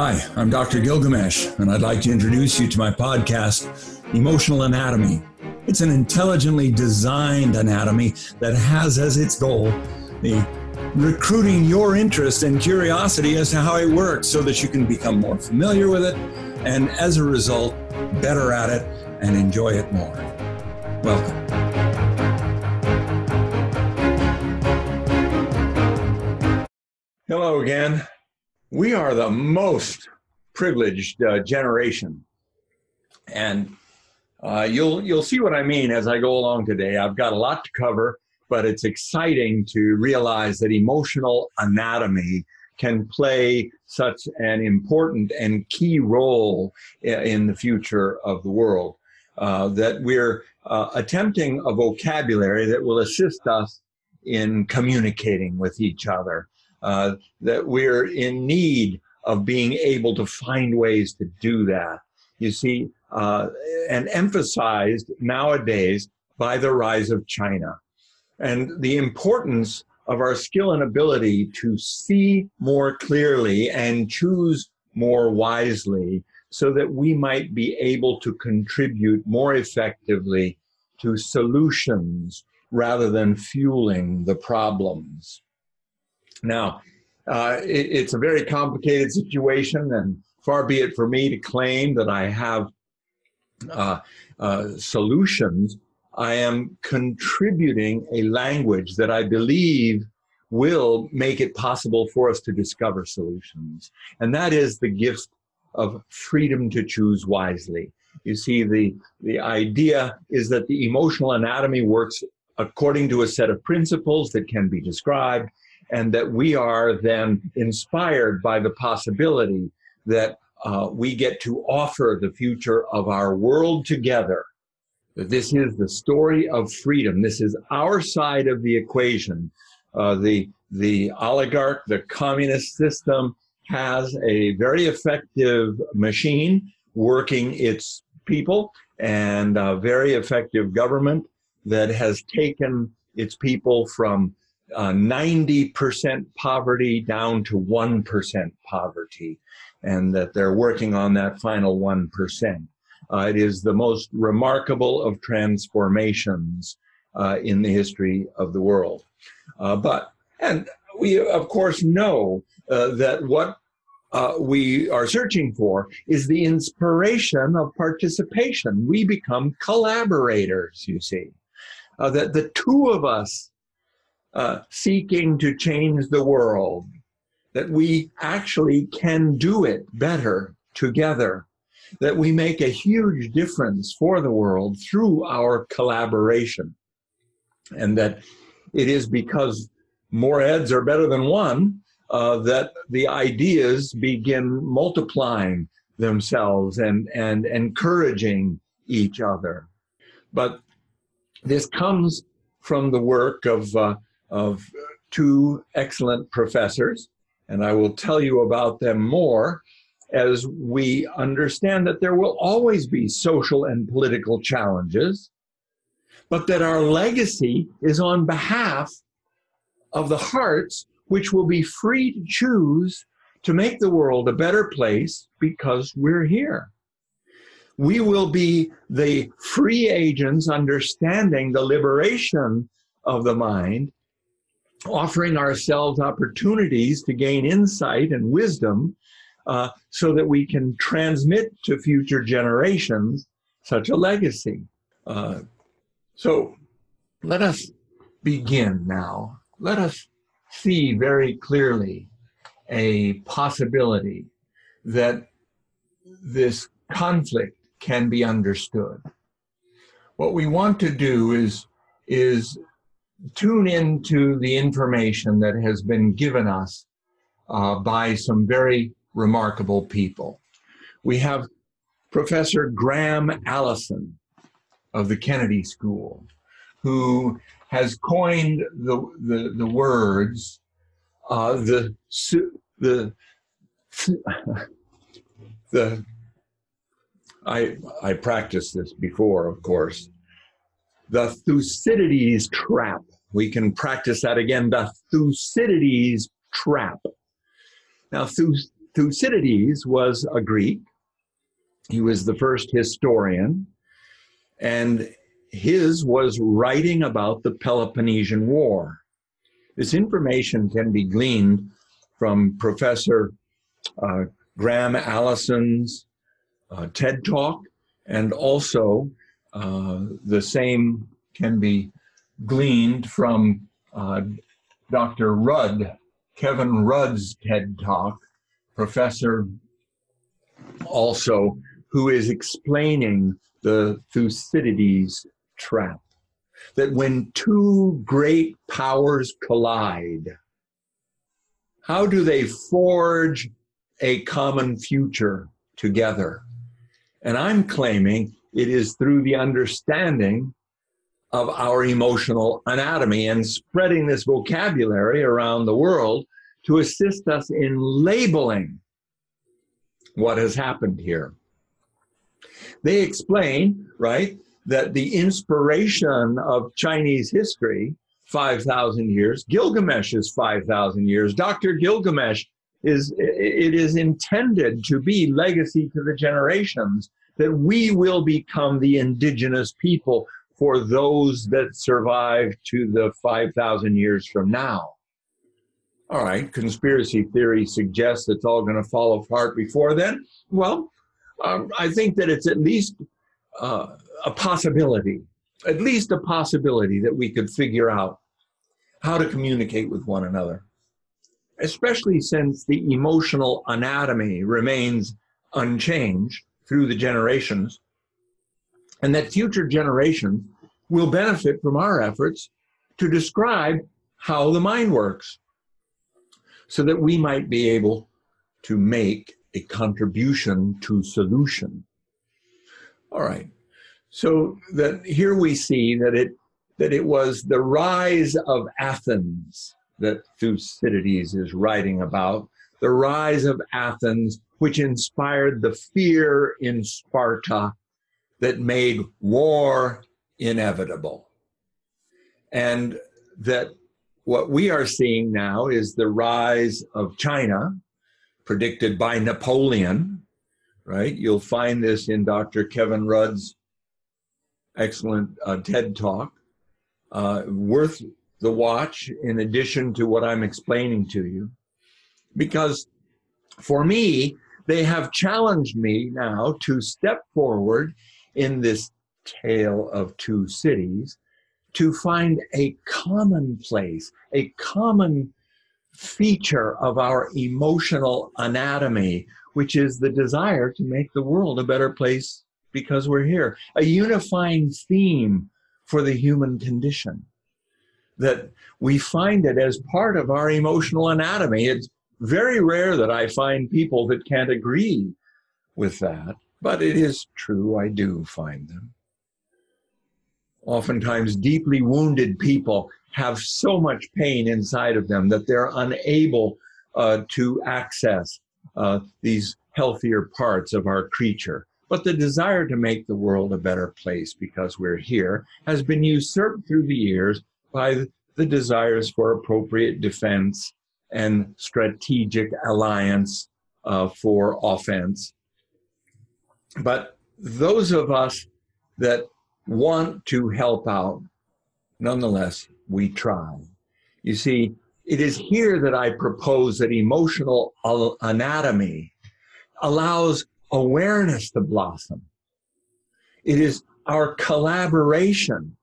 Hi, I'm Dr. Gilgamesh, and I'd like to introduce you to my podcast, Emotional Anatomy. It's an intelligently designed anatomy that has as its goal the recruiting your interest and curiosity as to how it works so that you can become more familiar with it and as a result, better at it and enjoy it more. Welcome. Hello again. We are the most privileged uh, generation. And uh, you'll you'll see what I mean as I go along today. I've got a lot to cover, but it's exciting to realize that emotional anatomy can play such an important and key role in the future of the world. Uh, that we're uh, attempting a vocabulary that will assist us in communicating with each other. Uh, that we're in need of being able to find ways to do that. You see, uh, and emphasized nowadays by the rise of China and the importance of our skill and ability to see more clearly and choose more wisely so that we might be able to contribute more effectively to solutions rather than fueling the problems. Now, uh, it, it's a very complicated situation, and far be it for me to claim that I have uh, uh, solutions I am contributing a language that I believe will make it possible for us to discover solutions. And that is the gift of freedom to choose wisely. You see, the, the idea is that the emotional anatomy works according to a set of principles that can be described, and that we are then inspired by the possibility that uh, we get to offer the future of our world together this is the story of freedom. This is our side of the equation. Uh, the the oligarch, the communist system, has a very effective machine working its people and a very effective government that has taken its people from uh, 90% poverty down to 1% poverty, and that they're working on that final 1%. Uh, it is the most remarkable of transformations uh, in the history of the world. Uh, but, and we of course know uh, that what uh, we are searching for is the inspiration of participation. We become collaborators, you see. That the two of us seeking to change the world, that we actually can do it better together that we make a huge difference for the world through our collaboration. And that it is because more heads are better than one uh, that the ideas begin multiplying themselves and, and encouraging each other. But this comes from the work of, uh, of two excellent professors, and I will tell you about them more as we understand that there will always be social and political challenges, but that our legacy is on behalf of the hearts which will be free to choose to make the world a better place because we're here. We will be the free agents understanding the liberation of the mind, offering ourselves opportunities to gain insight and wisdom uh, so that we can transmit to future generations such a legacy. Uh, so let us begin now. Let us see very clearly a possibility that this conflict can be understood. What we want to do is, is tune into the information that has been given us uh, by some very remarkable people. We have Professor Graham Allison of the Kennedy School, who has coined the, the, the words, uh, the, the, the, I, I practiced this before, of course, the Thucydides trap. We can practice that again, the Thucydides trap. Now, Thucydides was a Greek. He was the first historian, and his was writing about the Peloponnesian War. This information can be gleaned from Professor uh, Graham Allison's uh, TED Talk, and also uh, the same can be gleaned from uh, Dr. Rudd, Kevin Rudd's TED Talk, professor also, who is explaining the Thucydides trap. That when two great powers collide, how do they forge a common future together? And I'm claiming it is through the understanding of our emotional anatomy and spreading this vocabulary around the world to assist us in labeling what has happened here. They explain, right, that the inspiration of Chinese history, 5,000 years, Gilgamesh is 5,000 years. Dr. Gilgamesh is, it is intended to be legacy to the generations that we will become the indigenous people for those that survive to the 5,000 years from now. All right, conspiracy theory suggests it's all going to fall apart before then. Well, um, I think that it's at least uh, a possibility, at least a possibility that we could figure out how to communicate with one another, especially since the emotional anatomy remains unchanged through the generations and that future generations will benefit from our efforts to describe how the mind works so that we might be able to make a contribution to solution. All right. So that here we see that it that it was the rise of Athens that Thucydides is writing about, the rise of Athens, which inspired the fear in Sparta that made war inevitable. And that what we are seeing now is the rise of China, predicted by Napoleon, right? You'll find this in Dr. Kevin Rudd's excellent uh, TED talk. Uh, worth the watch in addition to what I'm explaining to you. Because for me, they have challenged me now to step forward in this tale of two cities to find a common place, a common feature of our emotional anatomy, which is the desire to make the world a better place because we're here, a unifying theme for the human condition. That we find it as part of our emotional anatomy. It's very rare that I find people that can't agree with that, but it is true, I do find them. Oftentimes, deeply wounded people have so much pain inside of them that they're unable uh, to access uh, these healthier parts of our creature. But the desire to make the world a better place because we're here has been usurped through the years by the desires for appropriate defense and strategic alliance uh, for offense. But those of us that want to help out, nonetheless, we try. You see, it is here that I propose that emotional anatomy allows awareness to blossom. It is our collaboration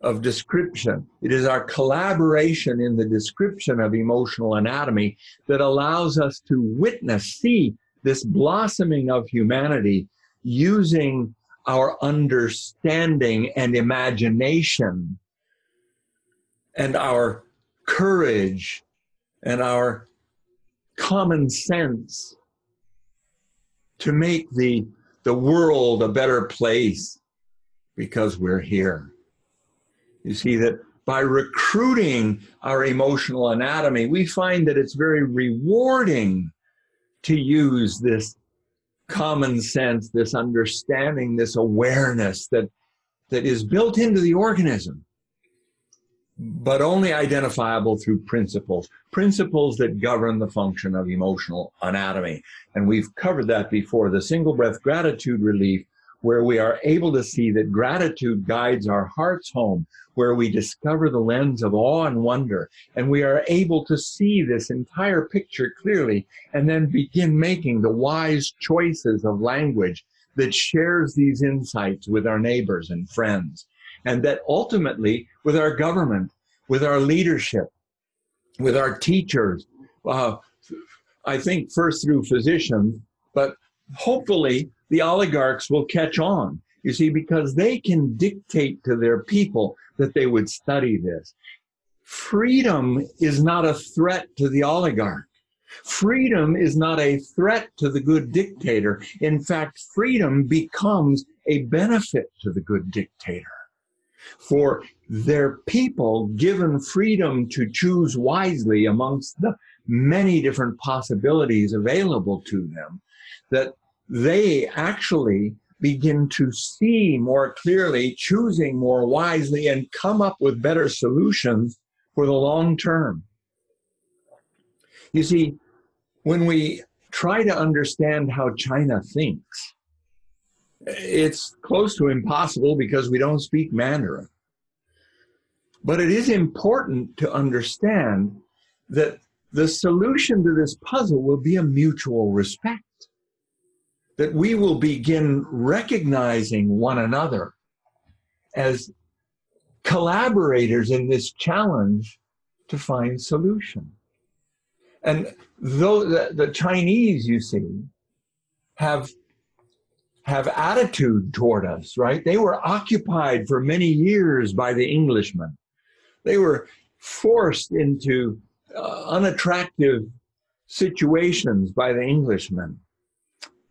of description. It is our collaboration in the description of emotional anatomy that allows us to witness, see this blossoming of humanity using our understanding and imagination and our courage and our common sense to make the, the world a better place because we're here. You see that by recruiting our emotional anatomy, we find that it's very rewarding to use this common sense, this understanding, this awareness that, that is built into the organism. but only identifiable through principles, principles that govern the function of emotional anatomy. And we've covered that before. The single breath gratitude relief, where we are able to see that gratitude guides our hearts home, where we discover the lens of awe and wonder, and we are able to see this entire picture clearly, and then begin making the wise choices of language that shares these insights with our neighbors and friends. And that ultimately with our government, with our leadership, with our teachers, uh, I think first through physicians, but hopefully the oligarchs will catch on. You see, because they can dictate to their people that they would study this. Freedom is not a threat to the oligarch. Freedom is not a threat to the good dictator. In fact, freedom becomes a benefit to the good dictator for their people given freedom to choose wisely amongst the many different possibilities available to them, that they actually begin to see more clearly, choosing more wisely, and come up with better solutions for the long term. You see, when we try to understand how China thinks, it's close to impossible because we don't speak Mandarin. But it is important to understand that the solution to this puzzle will be a mutual respect. That we will begin recognizing one another as collaborators in this challenge to find solution. And though the, the Chinese, you see, have have attitude toward us, right? They were occupied for many years by the Englishmen. They were forced into uh, unattractive situations by the Englishmen.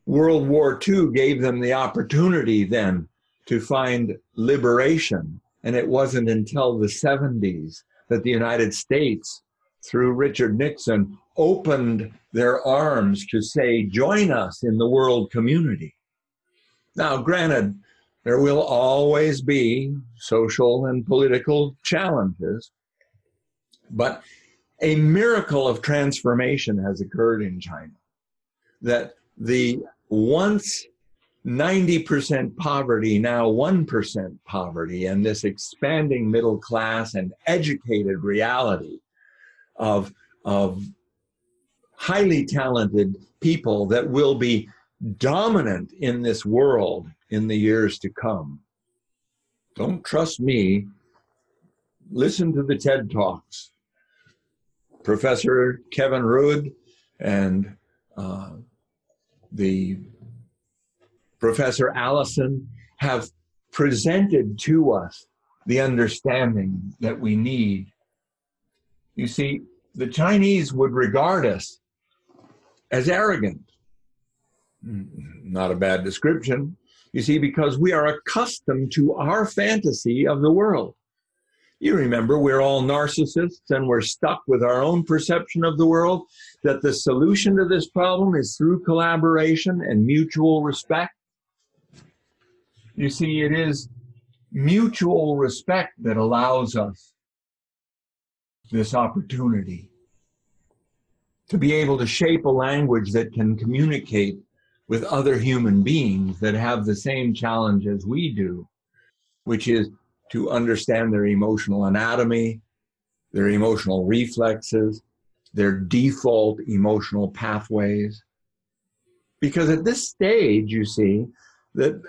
World War II gave them the opportunity then to find liberation. And it wasn't until the 70s that the United States, through Richard Nixon, opened their arms to say, join us in the world community. Now, granted, there will always be social and political challenges, but a miracle of transformation has occurred in China. That the once 90% poverty, now 1% poverty, and this expanding middle class and educated reality of, of highly talented people that will be dominant in this world in the years to come. Don't trust me. Listen to the TED Talks. Professor Kevin Rudd and uh, the Professor Allison have presented to us the understanding that we need. You see, the Chinese would regard us as arrogant not a bad description. You see, because we are accustomed to our fantasy of the world. You remember, we're all narcissists and we're stuck with our own perception of the world, that the solution to this problem is through collaboration and mutual respect. You see, it is mutual respect that allows us this opportunity to be able to shape a language that can communicate with other human beings that have the same challenge as we do, which is to understand their emotional anatomy, their emotional reflexes, their default emotional pathways. Because at this stage, you see, that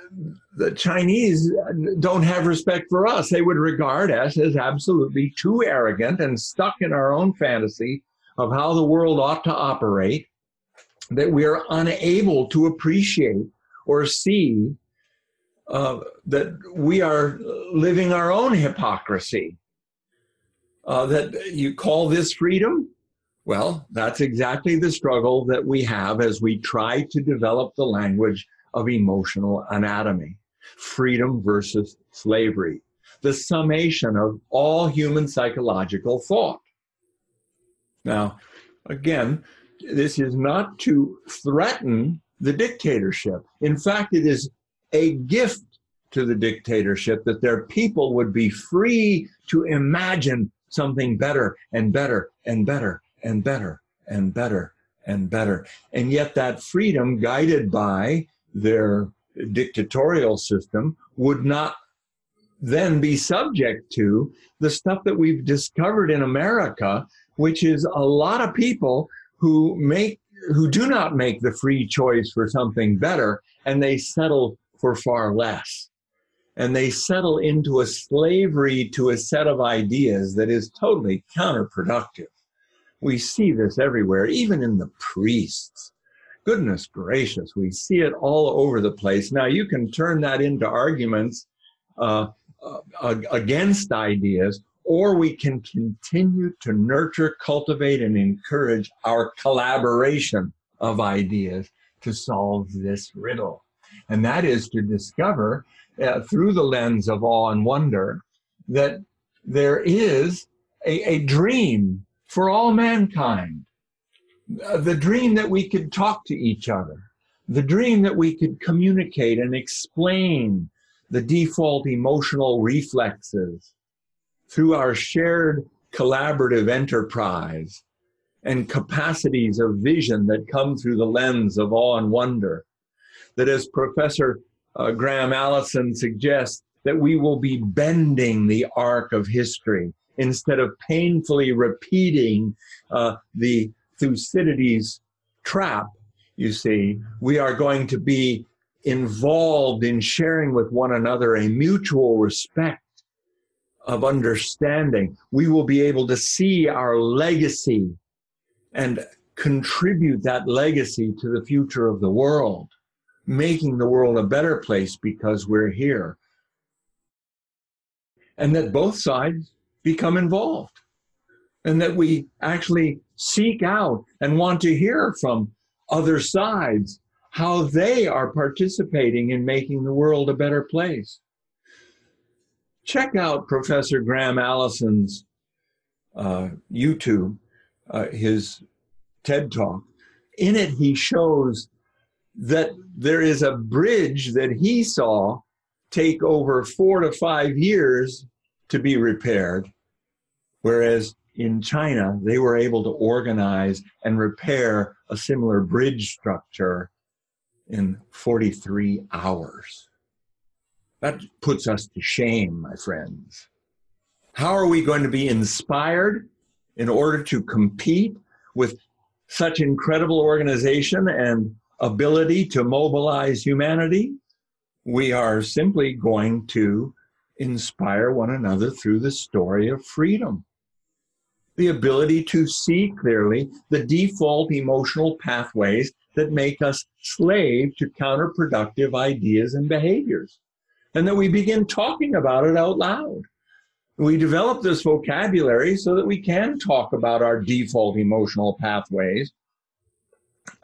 the Chinese don't have respect for us. They would regard us as absolutely too arrogant and stuck in our own fantasy of how the world ought to operate that we are unable to appreciate or see uh, that we are living our own hypocrisy. Uh, that you call this freedom? Well, that's exactly the struggle that we have as we try to develop the language of emotional anatomy freedom versus slavery, the summation of all human psychological thought. Now, again, this is not to threaten the dictatorship. In fact, it is a gift to the dictatorship, that their people would be free to imagine something better and better and better and better and better and better. And yet, that freedom, guided by their dictatorial system, would not then be subject to the stuff that we've discovered in America, which is a lot of people who make who do not make the free choice for something better and they settle for far less and they settle into a slavery to a set of ideas that is totally counterproductive. We see this everywhere, even in the priests. Goodness gracious, we see it all over the place. Now, you can turn that into arguments uh, uh, against ideas, or we can continue to nurture, cultivate, and encourage our collaboration of ideas to solve this riddle. And that is to discover uh, through the lens of awe and wonder that there is a, a dream for all mankind. Uh, the dream that we could talk to each other, the dream that we could communicate and explain the default emotional reflexes through our shared collaborative enterprise and capacities of vision that come through the lens of awe and wonder. That, as Professor uh, Graham Allison suggests that we will be bending the arc of history instead of painfully repeating uh, the Thucydides trap. You see, we are going to be involved in sharing with one another a mutual respect of understanding. We will be able to see our legacy and contribute that legacy to the future of the world making the world a better place because we're here. And that both sides become involved. And that we actually seek out and want to hear from other sides how they are participating in making the world a better place. Check out Professor Graham Allison's uh, YouTube, uh, his TED Talk. In it, he shows that there is a bridge that he saw take over four to five years to be repaired, whereas in China, they were able to organize and repair a similar bridge structure in 43 hours. That puts us to shame, my friends. How are we going to be inspired in order to compete with such incredible organization and ability to mobilize humanity, we are simply going to inspire one another through the story of freedom. The ability to see clearly the default emotional pathways that make us slave to counterproductive ideas and behaviors. And that we begin talking about it out loud. We develop this vocabulary so that we can talk about our default emotional pathways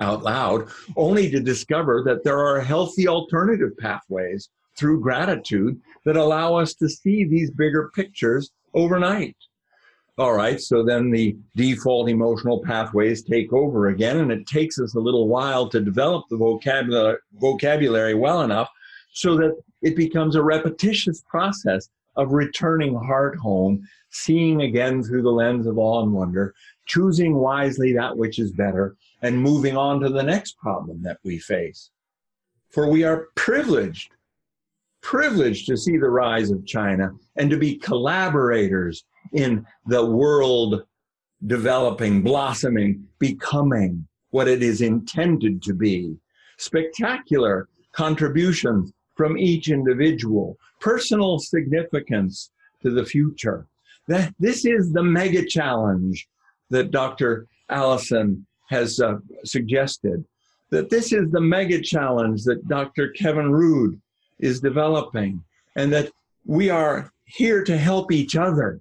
out loud, only to discover that there are healthy alternative pathways through gratitude that allow us to see these bigger pictures overnight. All right, so then the default emotional pathways take over again, and it takes us a little while to develop the vocabulary, vocabulary well enough so that it becomes a repetitious process of returning heart home, seeing again through the lens of awe and wonder, choosing wisely that which is better, and moving on to the next problem that we face. For we are privileged, privileged to see the rise of China and to be collaborators in the world developing, blossoming, becoming what it is intended to be. Spectacular contributions from each individual, personal significance to the future. That this is the mega challenge that Dr. Allison has uh, suggested that this is the mega challenge that Dr. Kevin Rood is developing, and that we are here to help each other.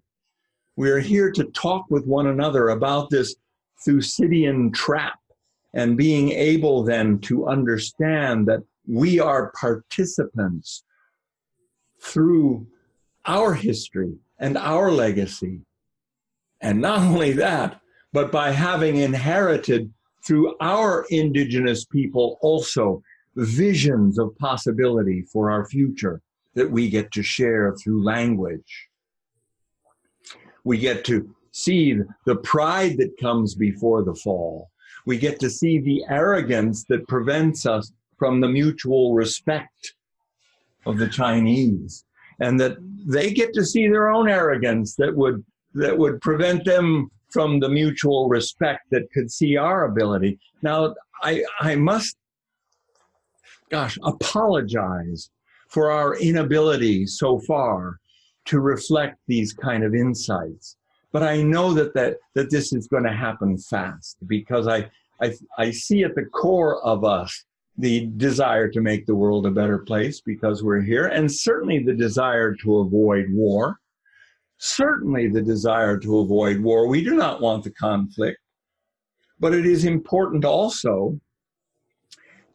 We are here to talk with one another about this Thucydian trap and being able then to understand that we are participants through our history and our legacy. And not only that, but by having inherited through our indigenous people also visions of possibility for our future that we get to share through language. We get to see the pride that comes before the fall. We get to see the arrogance that prevents us from the mutual respect of the Chinese and that they get to see their own arrogance that would that would prevent them from the mutual respect that could see our ability. Now, I, I must, gosh, apologize for our inability so far to reflect these kind of insights. But I know that, that, that this is going to happen fast because I, I, I see at the core of us the desire to make the world a better place because we're here, and certainly the desire to avoid war certainly the desire to avoid war. We do not want the conflict, but it is important also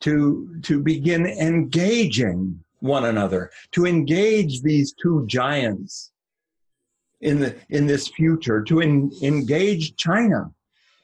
to, to begin engaging one another, to engage these two giants in, the, in this future, to engage China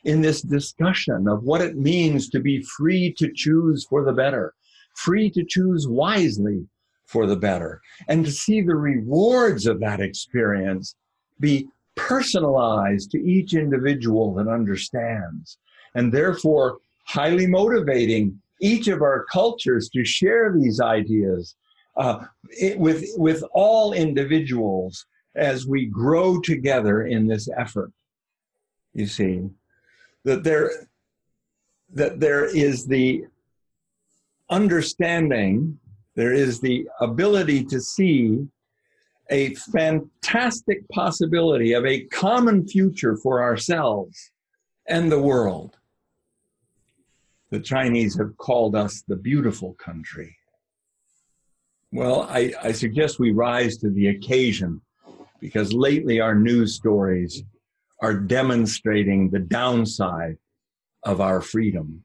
in this discussion of what it means to be free to choose for the better, free to choose wisely, for the better. And to see the rewards of that experience be personalized to each individual that understands, and therefore highly motivating each of our cultures to share these ideas uh, it, with, with all individuals as we grow together in this effort. You see, that there, that there is the understanding there is the ability to see a fantastic possibility of a common future for ourselves and the world. The Chinese have called us the beautiful country. Well, I, I, suggest we rise to the occasion because lately our news stories are demonstrating the downside of our freedom.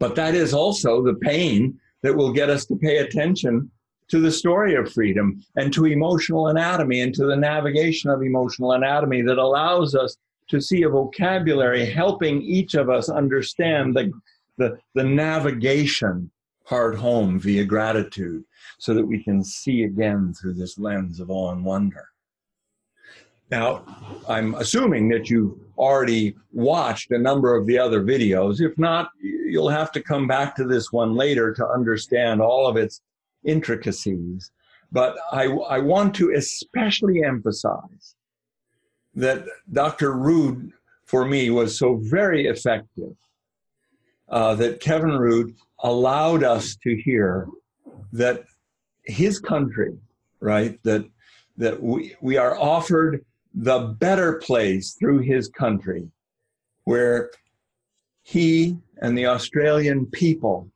But that is also the pain that will get us to pay attention to the story of freedom and to emotional anatomy and to the navigation of emotional anatomy that allows us to see a vocabulary helping each of us understand the, the, the navigation hard home via gratitude so that we can see again through this lens of awe and wonder. Now, I'm assuming that you've already watched a number of the other videos. If not, you'll have to come back to this one later to understand all of its intricacies. But I, I want to especially emphasize that Dr. Rood, for me, was so very effective uh, that Kevin Rood allowed us to hear that his country, right, that, that we, we are offered the better place through his country, where he and the Australian people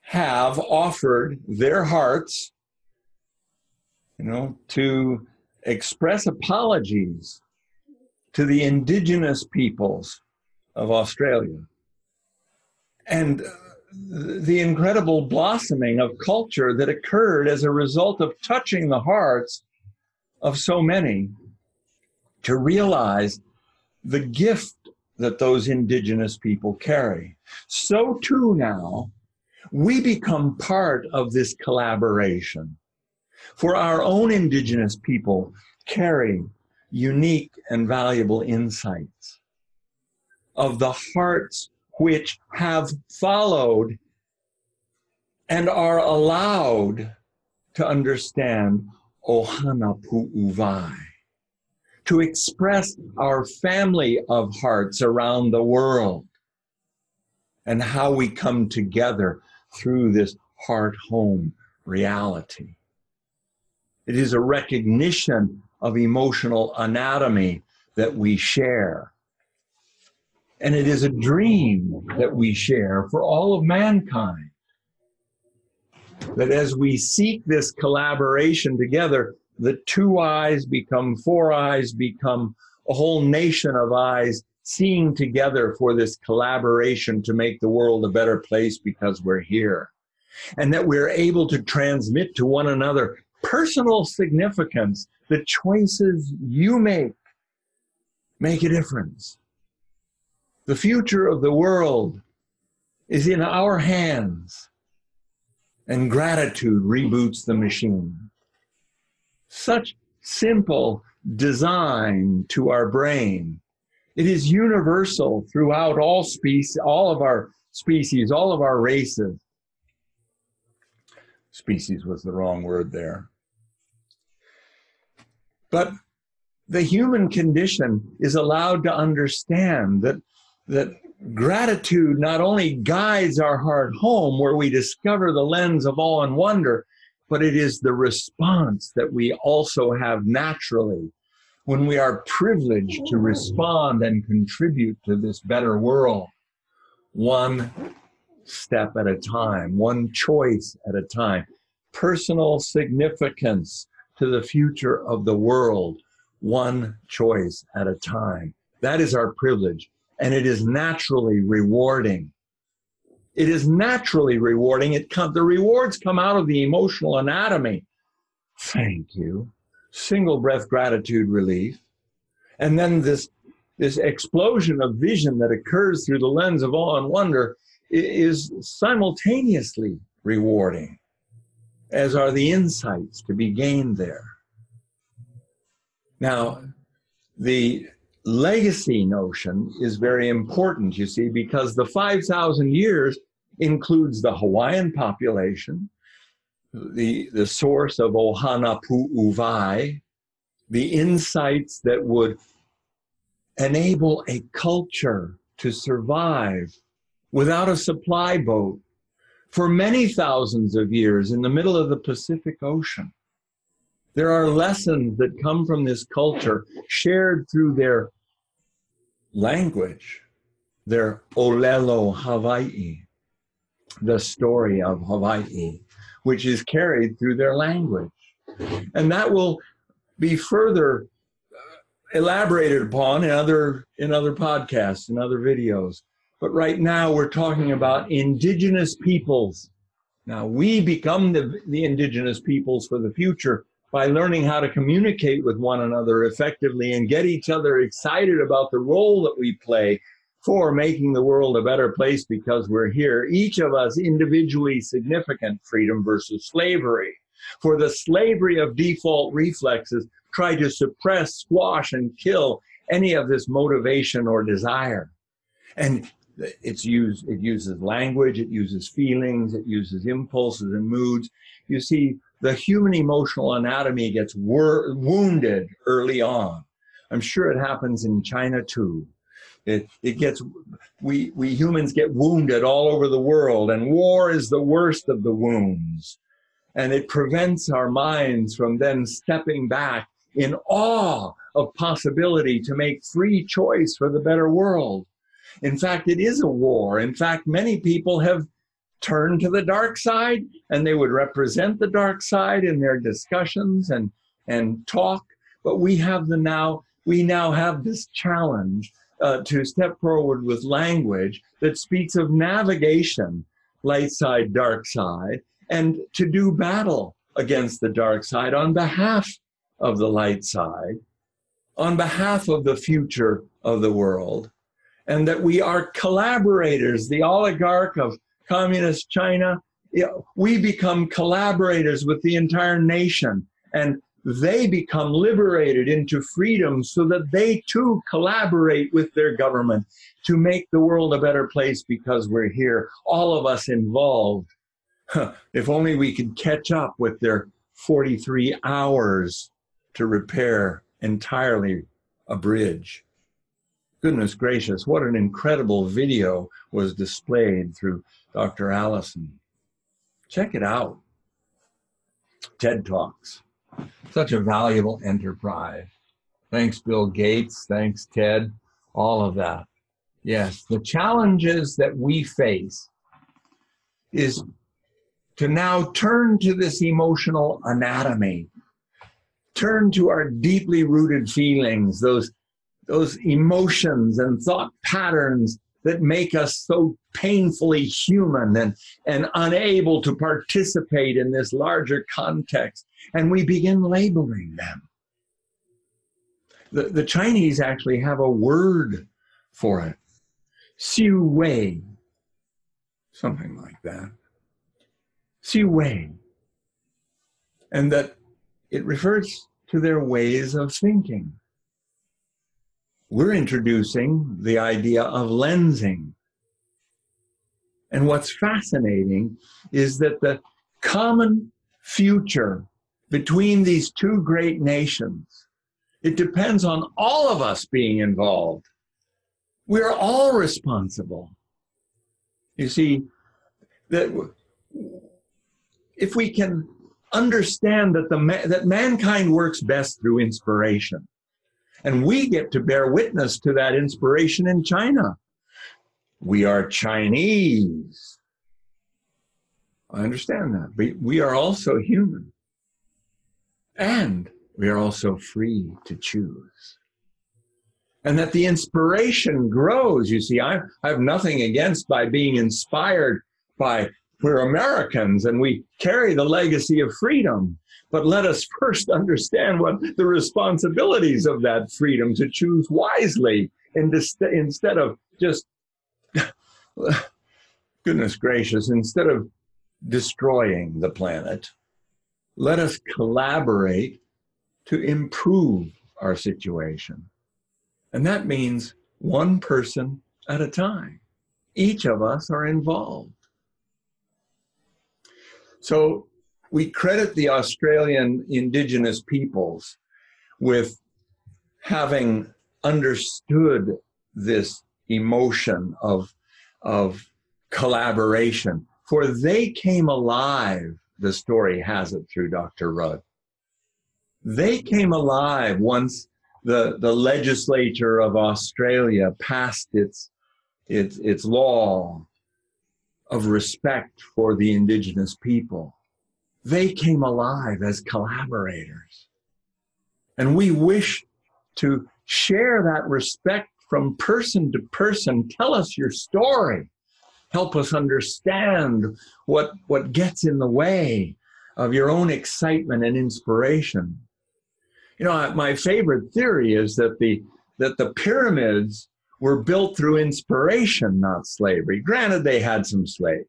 have offered their hearts, you know, to express apologies to the indigenous peoples of Australia. And uh, the incredible blossoming of culture that occurred as a result of touching the hearts of so many to realize the gift that those indigenous people carry. So too now, we become part of this collaboration. For our own indigenous people carry unique and valuable insights of the hearts which have followed and are allowed to understand Ohana Pu'uwai to express our family of hearts around the world and how we come together through this heart home reality. It is a recognition of emotional anatomy that we share. And it is a dream that we share for all of mankind. That as we seek this collaboration together, the two eyes become four eyes, become a whole nation of eyes seeing together for this collaboration to make the world a better place because we're here. And that we're able to transmit to one another personal significance. The choices you make make a difference. The future of the world is in our hands. and gratitude reboots the machine. Such simple design to our brain. It is universal throughout all species, all of our species, all of our races. Species was the wrong word there. But the human condition is allowed to understand that, that gratitude not only guides our heart home where we discover the lens of awe and wonder, but it is the response that we also have naturally when we are privileged to mm. respond and contribute to this better world, one step at a time, one choice at a time, personal significance to the future of the world, one choice at a time. That is our privilege and it is naturally rewarding. It is naturally rewarding. It the rewards come out of the emotional anatomy. Thank you. Single breath gratitude relief. And then this, this explosion of vision that occurs through the lens of awe and wonder is simultaneously rewarding, as are the insights to be gained there. Now, the legacy notion is very important, you see, because the 5,000 years includes the Hawaiian population, the, the source of Ohana Pu'uwai, the insights that would enable a culture to survive without a supply boat for many thousands of years in the middle of the Pacific Ocean. There are lessons that come from this culture shared through their language, their Olelo Hawaii, the story of Hawaii, which is carried through their language. And that will be further uh, elaborated upon in other in other podcasts and other videos. But right now we're talking about indigenous peoples. Now we become the, the indigenous peoples for the future by learning how to communicate with one another effectively and get each other excited about the role that we play for making the world a better place because we're here, each of us individually significant freedom versus slavery. For the slavery of default reflexes try to suppress, squash, and kill any of this motivation or desire. And it's used, it uses language, it uses feelings, it uses impulses and moods. You see, the human emotional anatomy gets wor- wounded early on. I'm sure it happens in China too. It, it gets, we, we humans get wounded all over the world, and war is the worst of the wounds. And it prevents our minds from then stepping back in awe of possibility to make free choice for the better world. In fact, it is a war. In fact, many people have turn to the dark side and they would represent the dark side in their discussions and and talk. But we have the now we now have this challenge uh, to step forward with language that speaks of navigation light side dark side and to do battle against the dark side on behalf of the light side on behalf of the future of the world. And that we are collaborators the oligarch of communist China, we become collaborators with the entire nation and they become liberated into freedom so that they too collaborate with their government to make the world a better place because we're here, all of us involved. If only we could catch up with their 43 hours to repair entirely a bridge. Goodness gracious, what an incredible video was displayed through Dr. Allison. Check it out. TED Talks. Such a valuable enterprise. Thanks, Bill Gates. Thanks, Ted. All of that. Yes, the challenges that we face is to now turn to this emotional anatomy, turn to our deeply rooted feelings, those, those emotions and thought patterns that make us so painfully human and, and unable to participate in this larger context. And we begin labeling them. The, the Chinese actually have a word for it. Xiu Wei. Something like that. See, way. And that it refers to their ways of thinking. We're introducing the idea of lensing. And what's fascinating is that the common future between these two great nations, it depends on all of us being involved. We're all responsible. You see, that if we can understand that the that mankind works best through inspiration, and we get to bear witness to that inspiration in China. We are Chinese. I understand that. But we are also human. And we are also free to choose. And that the inspiration grows. You see, I, I have nothing against by being inspired by we're Americans and we carry the legacy of freedom. But let us first understand what the responsibilities of that freedom to choose wisely instead of just, goodness gracious, instead of destroying the planet, let us collaborate to improve our situation. And that means one person at a time. Each of us are involved. So we credit the Australian Indigenous peoples with having understood this emotion of, of collaboration, for they came alive, the story has it through Dr. Rudd. They came alive once the, the legislature of Australia passed its, its, its law of respect for the indigenous people. They came alive as collaborators. And we wish to share that respect from person to person. Tell us your story. Help us understand what, what gets in the way of your own excitement and inspiration. You know, my favorite theory is that the, that the pyramids were built through inspiration, not slavery. Granted, they had some slaves.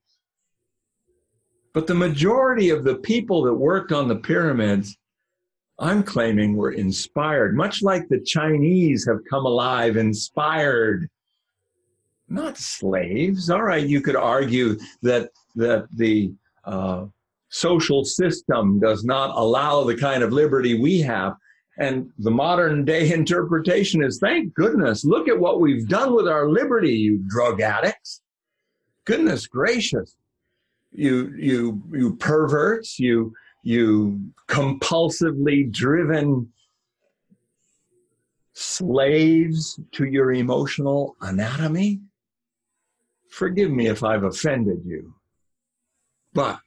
But the majority of the people that worked on the pyramids, I'm claiming, were inspired, much like the Chinese have come alive, inspired. Not slaves. All right, you could argue that, that the uh, social system does not allow the kind of liberty we have. And the modern day interpretation is thank goodness, look at what we've done with our liberty, you drug addicts. Goodness gracious. You, you, you perverts, you, you compulsively driven slaves to your emotional anatomy. Forgive me if I've offended you, but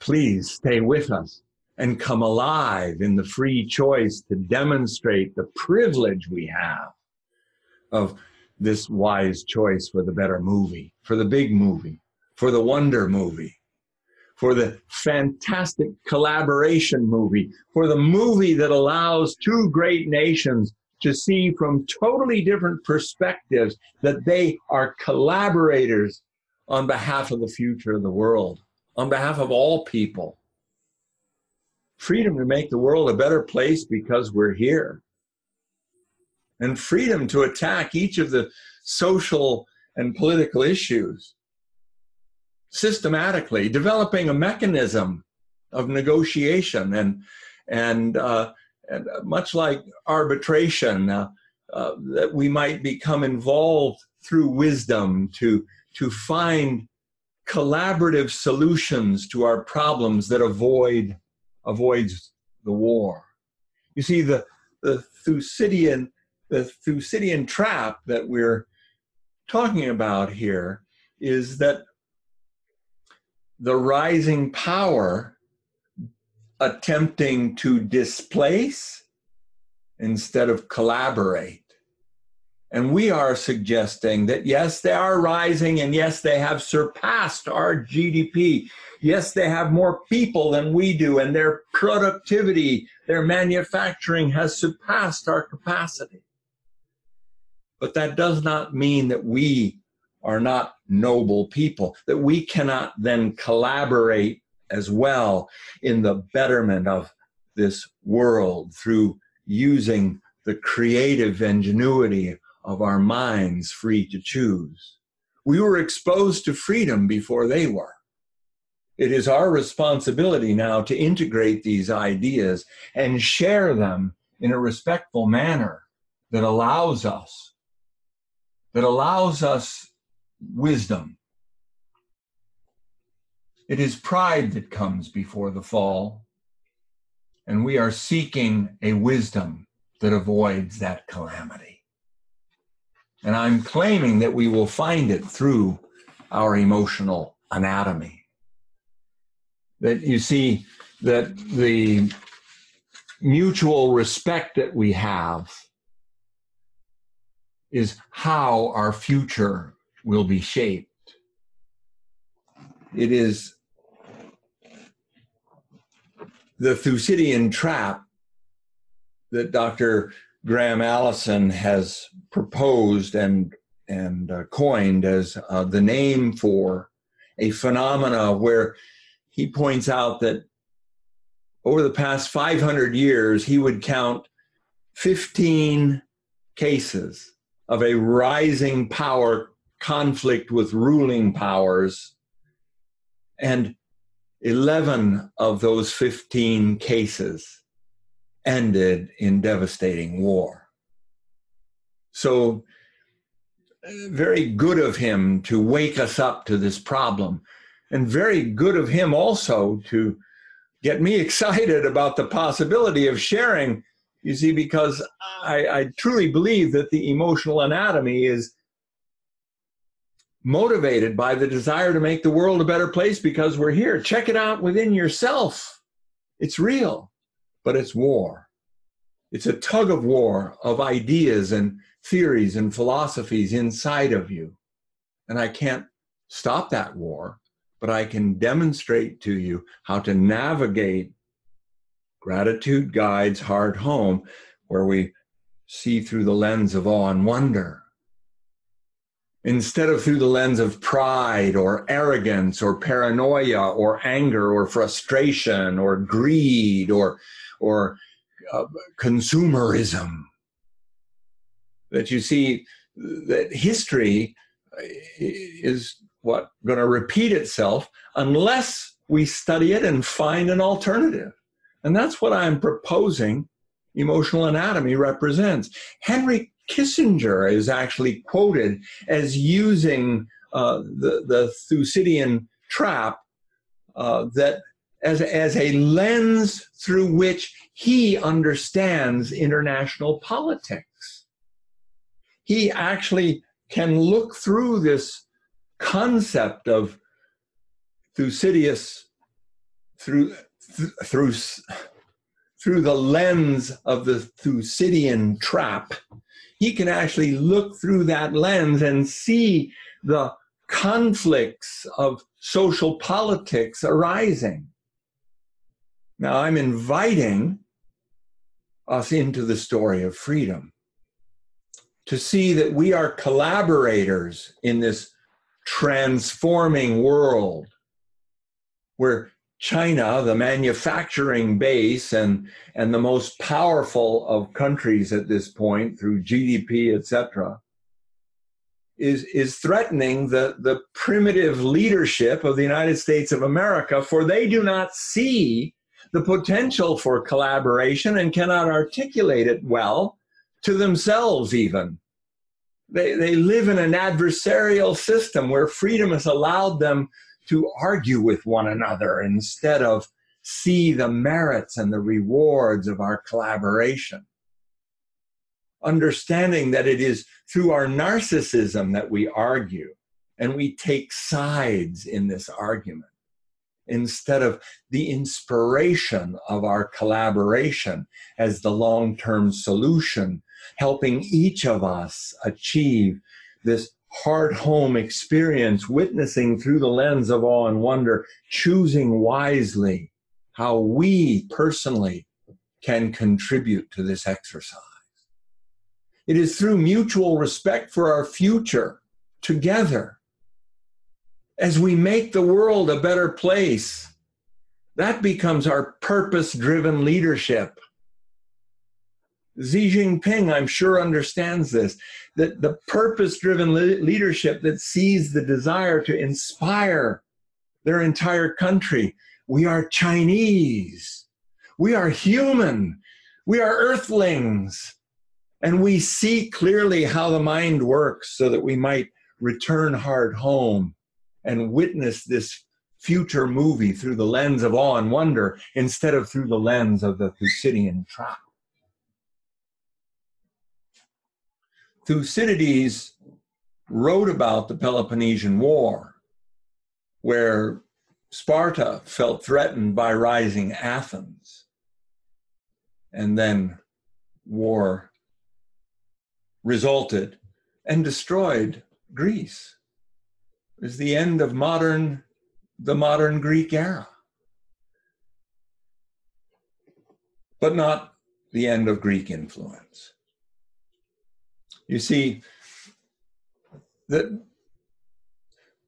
please stay with us and come alive in the free choice to demonstrate the privilege we have of this wise choice for the better movie, for the big movie, for the wonder movie, for the fantastic collaboration movie, for the movie that allows two great nations to see from totally different perspectives that they are collaborators on behalf of the future of the world, on behalf of all people freedom to make the world a better place because we're here, and freedom to attack each of the social and political issues systematically, developing a mechanism of negotiation and and, uh, and much like arbitration, uh, uh, that we might become involved through wisdom to to find collaborative solutions to our problems that avoid avoids the war. You see, the, the Thucydidean, the Thucydidean trap that we're talking about here is that the rising power attempting to displace instead of collaborate and we are suggesting that yes, they are rising and yes, they have surpassed our GDP. Yes, they have more people than we do and their productivity, their manufacturing has surpassed our capacity. But that does not mean that we are not noble people, that we cannot then collaborate as well in the betterment of this world through using the creative ingenuity of our minds free to choose. We were exposed to freedom before they were. It is our responsibility now to integrate these ideas and share them in a respectful manner that allows us that allows us wisdom. It is pride that comes before the fall, and we are seeking a wisdom that avoids that calamity. And I'm claiming that we will find it through our emotional anatomy. That you see, that the mutual respect that we have is how our future will be shaped. It is the Thucydidean trap that Dr. Graham Allison has proposed and and uh, coined as uh, the name for a phenomena where he points out that over the past 500 years he would count 15 cases of a rising power conflict with ruling powers and 11 of those 15 cases ended in devastating war. So, uh, very good of him to wake us up to this problem, and very good of him also to get me excited about the possibility of sharing. You see, because I, I truly believe that the emotional anatomy is motivated by the desire to make the world a better place because we're here. Check it out within yourself. It's real but it's war. It's a tug of war of ideas and theories and philosophies inside of you. And I can't stop that war, but I can demonstrate to you how to navigate gratitude guides heart home, where we see through the lens of awe and wonder. Instead of through the lens of pride or arrogance or paranoia or anger or frustration or greed or or uh, consumerism. That you see that history is what going to repeat itself unless we study it and find an alternative. And that's what I'm proposing emotional anatomy represents. Henry Kissinger is actually quoted as using uh, the, the Thucydidean trap uh, that as, as a lens through which he understands international politics. He actually can look through this concept of Thucydides through, th- through, through the lens of the Thucydidean trap. He can actually look through that lens and see the conflicts of social politics arising. Now, I'm inviting us into the story of freedom to see that we are collaborators in this transforming world where China, the manufacturing base and, and the most powerful of countries at this point through GDP, etc., is, is threatening the, the primitive leadership of the United States of America, for they do not see the potential for collaboration and cannot articulate it well to themselves, even. They, they live in an adversarial system where freedom has allowed them to argue with one another instead of see the merits and the rewards of our collaboration. Understanding that it is through our narcissism that we argue and we take sides in this argument instead of the inspiration of our collaboration as the long term solution, helping each of us achieve this heart home experience, witnessing through the lens of awe and wonder, choosing wisely how we personally can contribute to this exercise. It is through mutual respect for our future together as we make the world a better place That becomes our purpose driven leadership. Xi Jinping, I'm sure, understands this that the purpose driven le- leadership that sees the desire to inspire their entire country. We are Chinese. We are human. We are earthlings. And we see clearly how the mind works so that we might return heart home and witness this future movie through the lens of awe and wonder instead of through the lens of the Thucydian trap. Thucydides wrote about the Peloponnesian War, where Sparta felt threatened by rising Athens. And then war resulted and destroyed Greece. It was the end of modern, the modern Greek era. But not the end of Greek influence. You see, that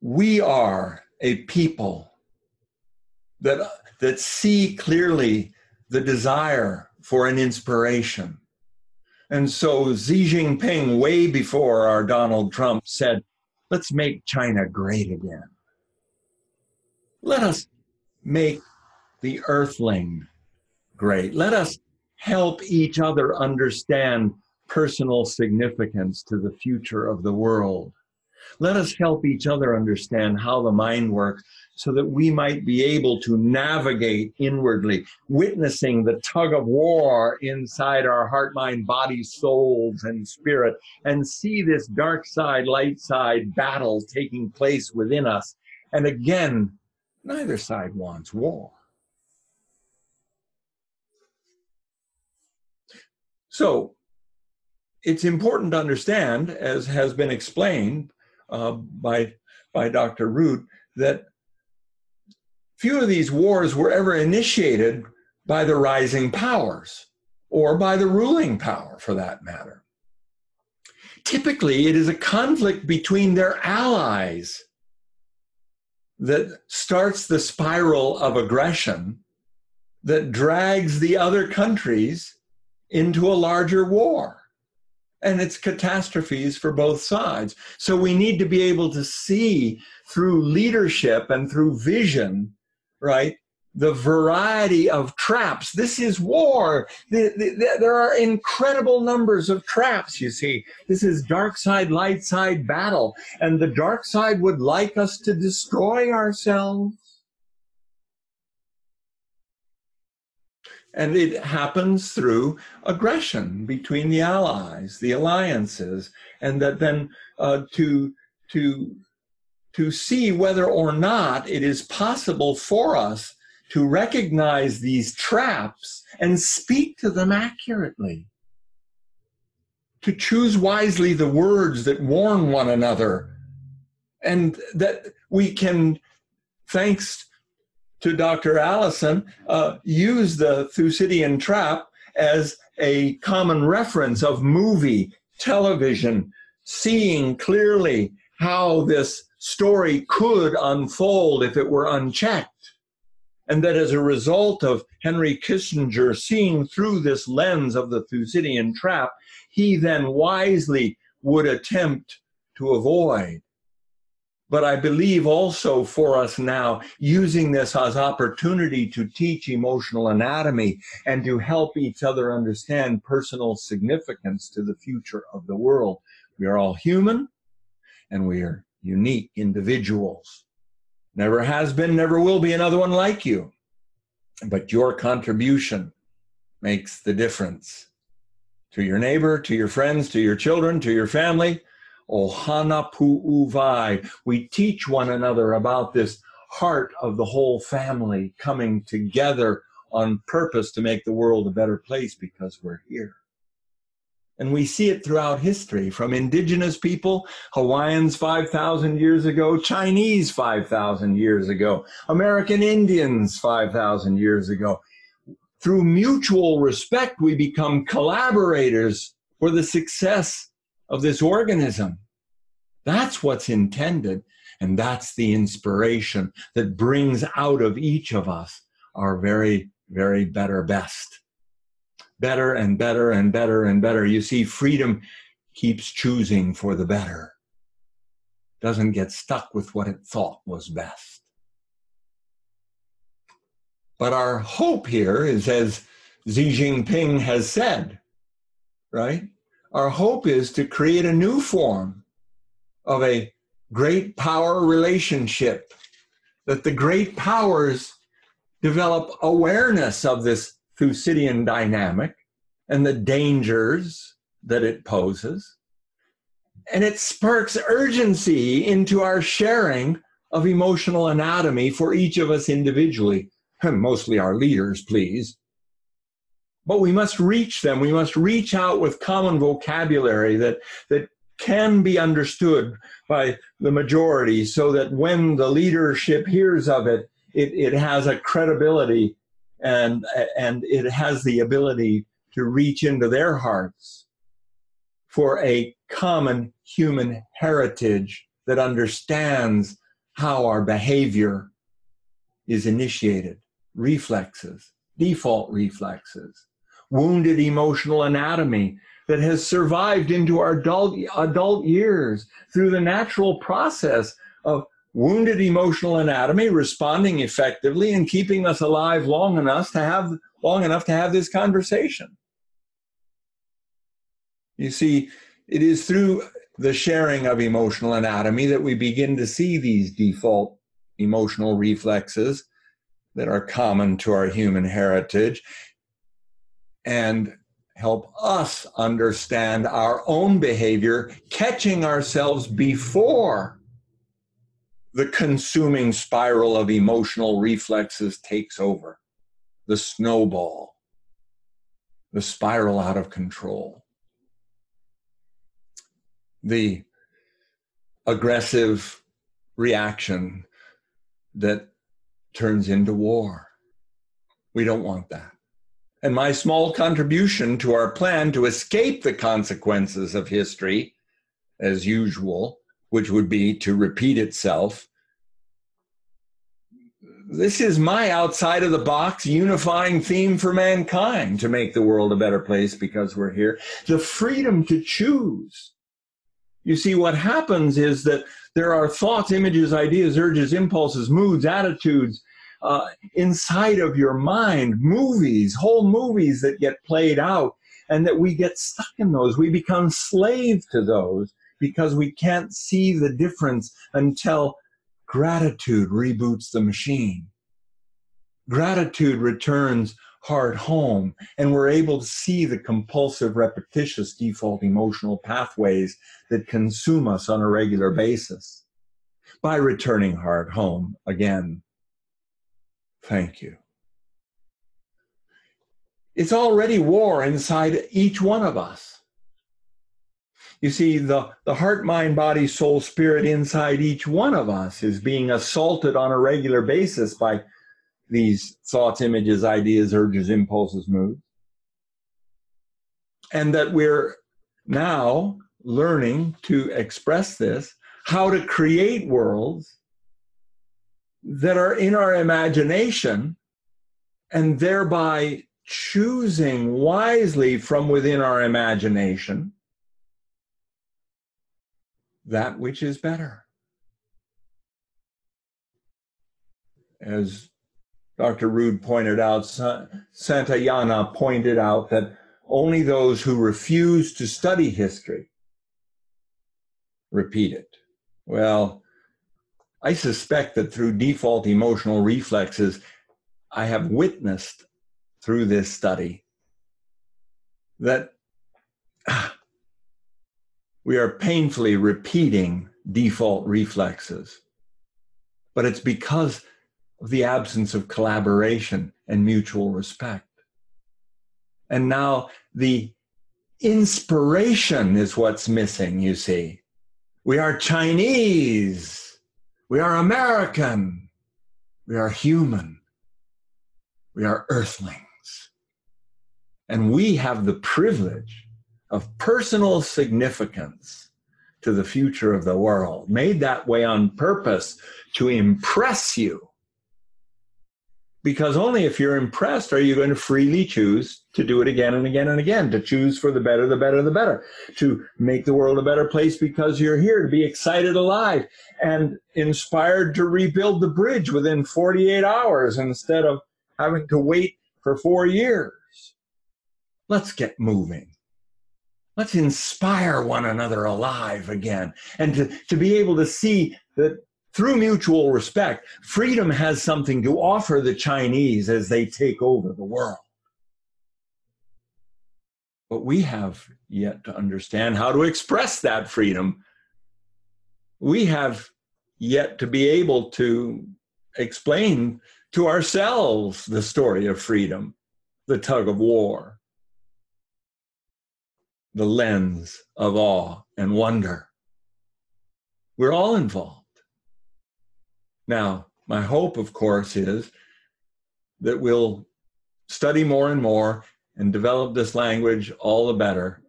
we are a people that, that see clearly the desire for an inspiration. And so Xi Jinping, way before our Donald Trump, said, let's make China great again. Let us make the earthling great. Let us help each other understand personal significance to the future of the world. Let us help each other understand how the mind works so that we might be able to navigate inwardly, witnessing the tug of war inside our heart, mind, body, souls, and spirit, and see this dark side, light side battle taking place within us. And again, neither side wants war. So, it's important to understand, as has been explained uh, by, by Dr. Root, that few of these wars were ever initiated by the rising powers or by the ruling power for that matter. Typically, it is a conflict between their allies that starts the spiral of aggression that drags the other countries into a larger war and it's catastrophes for both sides. So we need to be able to see through leadership and through vision, right? The variety of traps. This is war. The, the, the, there are incredible numbers of traps, you see. This is dark side, light side battle. And the dark side would like us to destroy ourselves And it happens through aggression between the allies, the alliances, and that then uh, to to to see whether or not it is possible for us to recognize these traps and speak to them accurately. To choose wisely the words that warn one another, and that we can, thanks to Dr. Allison, uh, use the Thucydian trap as a common reference of movie, television, seeing clearly how this story could unfold if it were unchecked. And that as a result of Henry Kissinger seeing through this lens of the Thucydian trap, he then wisely would attempt to avoid but I believe also for us now, using this as opportunity to teach emotional anatomy and to help each other understand personal significance to the future of the world. We are all human and we are unique individuals. Never has been, never will be another one like you. But your contribution makes the difference to your neighbor, to your friends, to your children, to your family Ohana Pu'uwai. We teach one another about this heart of the whole family coming together on purpose to make the world a better place because we're here. And we see it throughout history from indigenous people, Hawaiians 5,000 years ago, Chinese 5,000 years ago, American Indians 5,000 years ago. Through mutual respect, we become collaborators for the success of this organism. That's what's intended. And that's the inspiration that brings out of each of us our very, very better best. Better and better and better and better. You see, freedom keeps choosing for the better, doesn't get stuck with what it thought was best. But our hope here is, as Xi Jinping has said, right? Our hope is to create a new form of a great power relationship, that the great powers develop awareness of this Thucydidean dynamic and the dangers that it poses. And it sparks urgency into our sharing of emotional anatomy for each of us individually, and mostly our leaders, please. But we must reach them. We must reach out with common vocabulary that, that can be understood by the majority so that when the leadership hears of it, it, it has a credibility and, and it has the ability to reach into their hearts for a common human heritage that understands how our behavior is initiated, reflexes, default reflexes, wounded emotional anatomy that has survived into our adult, adult years through the natural process of wounded emotional anatomy responding effectively and keeping us alive long enough to have long enough to have this conversation. You see it is through the sharing of emotional anatomy that we begin to see these default emotional reflexes that are common to our human heritage. And help us understand our own behavior, catching ourselves before the consuming spiral of emotional reflexes takes over, the snowball, the spiral out of control, the aggressive reaction that turns into war. We don't want that. And my small contribution to our plan to escape the consequences of history, as usual, which would be to repeat itself. This is my outside of the box unifying theme for mankind to make the world a better place because we're here. The freedom to choose. You see, what happens is that there are thoughts, images, ideas, urges, impulses, moods, attitudes, uh, inside of your mind, movies, whole movies that get played out, and that we get stuck in those. We become slave to those because we can't see the difference until gratitude reboots the machine. Gratitude returns heart home, and we're able to see the compulsive, repetitious default emotional pathways that consume us on a regular basis. By returning heart home, again, Thank you. It's already war inside each one of us. You see, the, the heart, mind, body, soul, spirit inside each one of us is being assaulted on a regular basis by these thoughts, images, ideas, urges, impulses, moods. And that we're now learning to express this, how to create worlds that are in our imagination and thereby choosing wisely from within our imagination that which is better. As Dr. Rood pointed out, Santayana pointed out that only those who refuse to study history repeat it. Well, I suspect that through default emotional reflexes, I have witnessed through this study that ah, we are painfully repeating default reflexes. But it's because of the absence of collaboration and mutual respect. And now the inspiration is what's missing, you see. We are Chinese we are American. We are human. We are earthlings. And we have the privilege of personal significance to the future of the world, made that way on purpose to impress you because only if you're impressed are you going to freely choose to do it again and again and again, to choose for the better, the better, the better, to make the world a better place because you're here, to be excited alive and inspired to rebuild the bridge within 48 hours instead of having to wait for four years. Let's get moving. Let's inspire one another alive again and to, to be able to see that through mutual respect, freedom has something to offer the Chinese as they take over the world. But we have yet to understand how to express that freedom. We have yet to be able to explain to ourselves the story of freedom, the tug of war, the lens of awe and wonder. We're all involved. Now, my hope, of course, is that we'll study more and more and develop this language all the better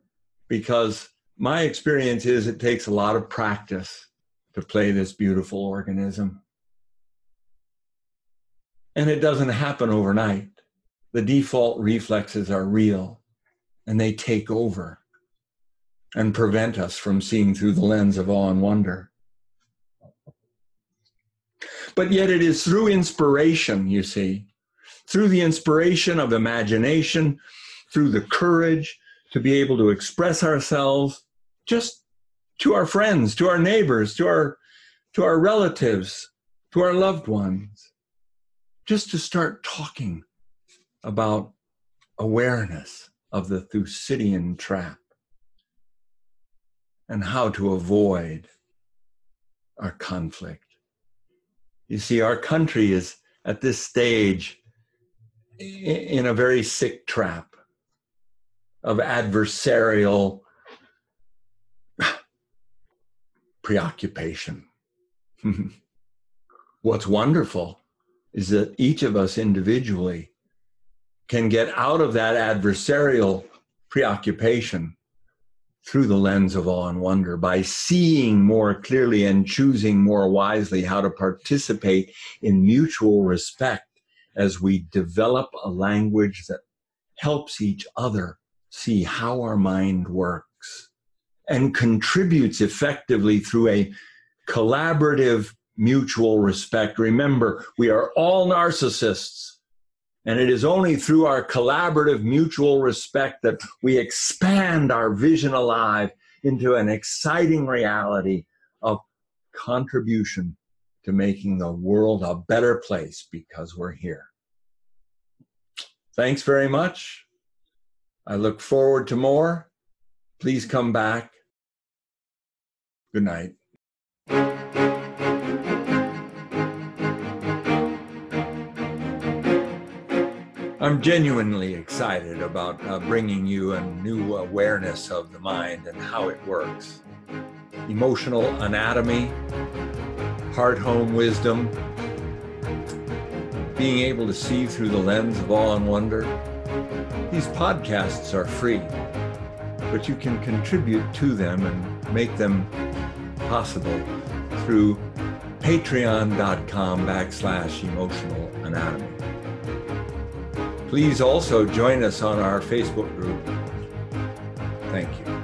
because my experience is it takes a lot of practice to play this beautiful organism. And it doesn't happen overnight. The default reflexes are real and they take over and prevent us from seeing through the lens of awe and wonder. But yet it is through inspiration, you see, through the inspiration of imagination, through the courage to be able to express ourselves just to our friends, to our neighbors, to our to our relatives, to our loved ones, just to start talking about awareness of the Thucydidean trap and how to avoid our conflict. You see, our country is at this stage in a very sick trap of adversarial preoccupation. What's wonderful is that each of us individually can get out of that adversarial preoccupation through the lens of awe and wonder by seeing more clearly and choosing more wisely how to participate in mutual respect as we develop a language that helps each other see how our mind works and contributes effectively through a collaborative mutual respect. Remember, we are all narcissists. And it is only through our collaborative mutual respect that we expand our vision alive into an exciting reality of contribution to making the world a better place because we're here. Thanks very much. I look forward to more. Please come back. Good night. I'm genuinely excited about uh, bringing you a new awareness of the mind and how it works. Emotional anatomy, heart home wisdom, being able to see through the lens of awe and wonder. These podcasts are free, but you can contribute to them and make them possible through patreon.com backslash emotional anatomy. Please also join us on our Facebook group. Thank you.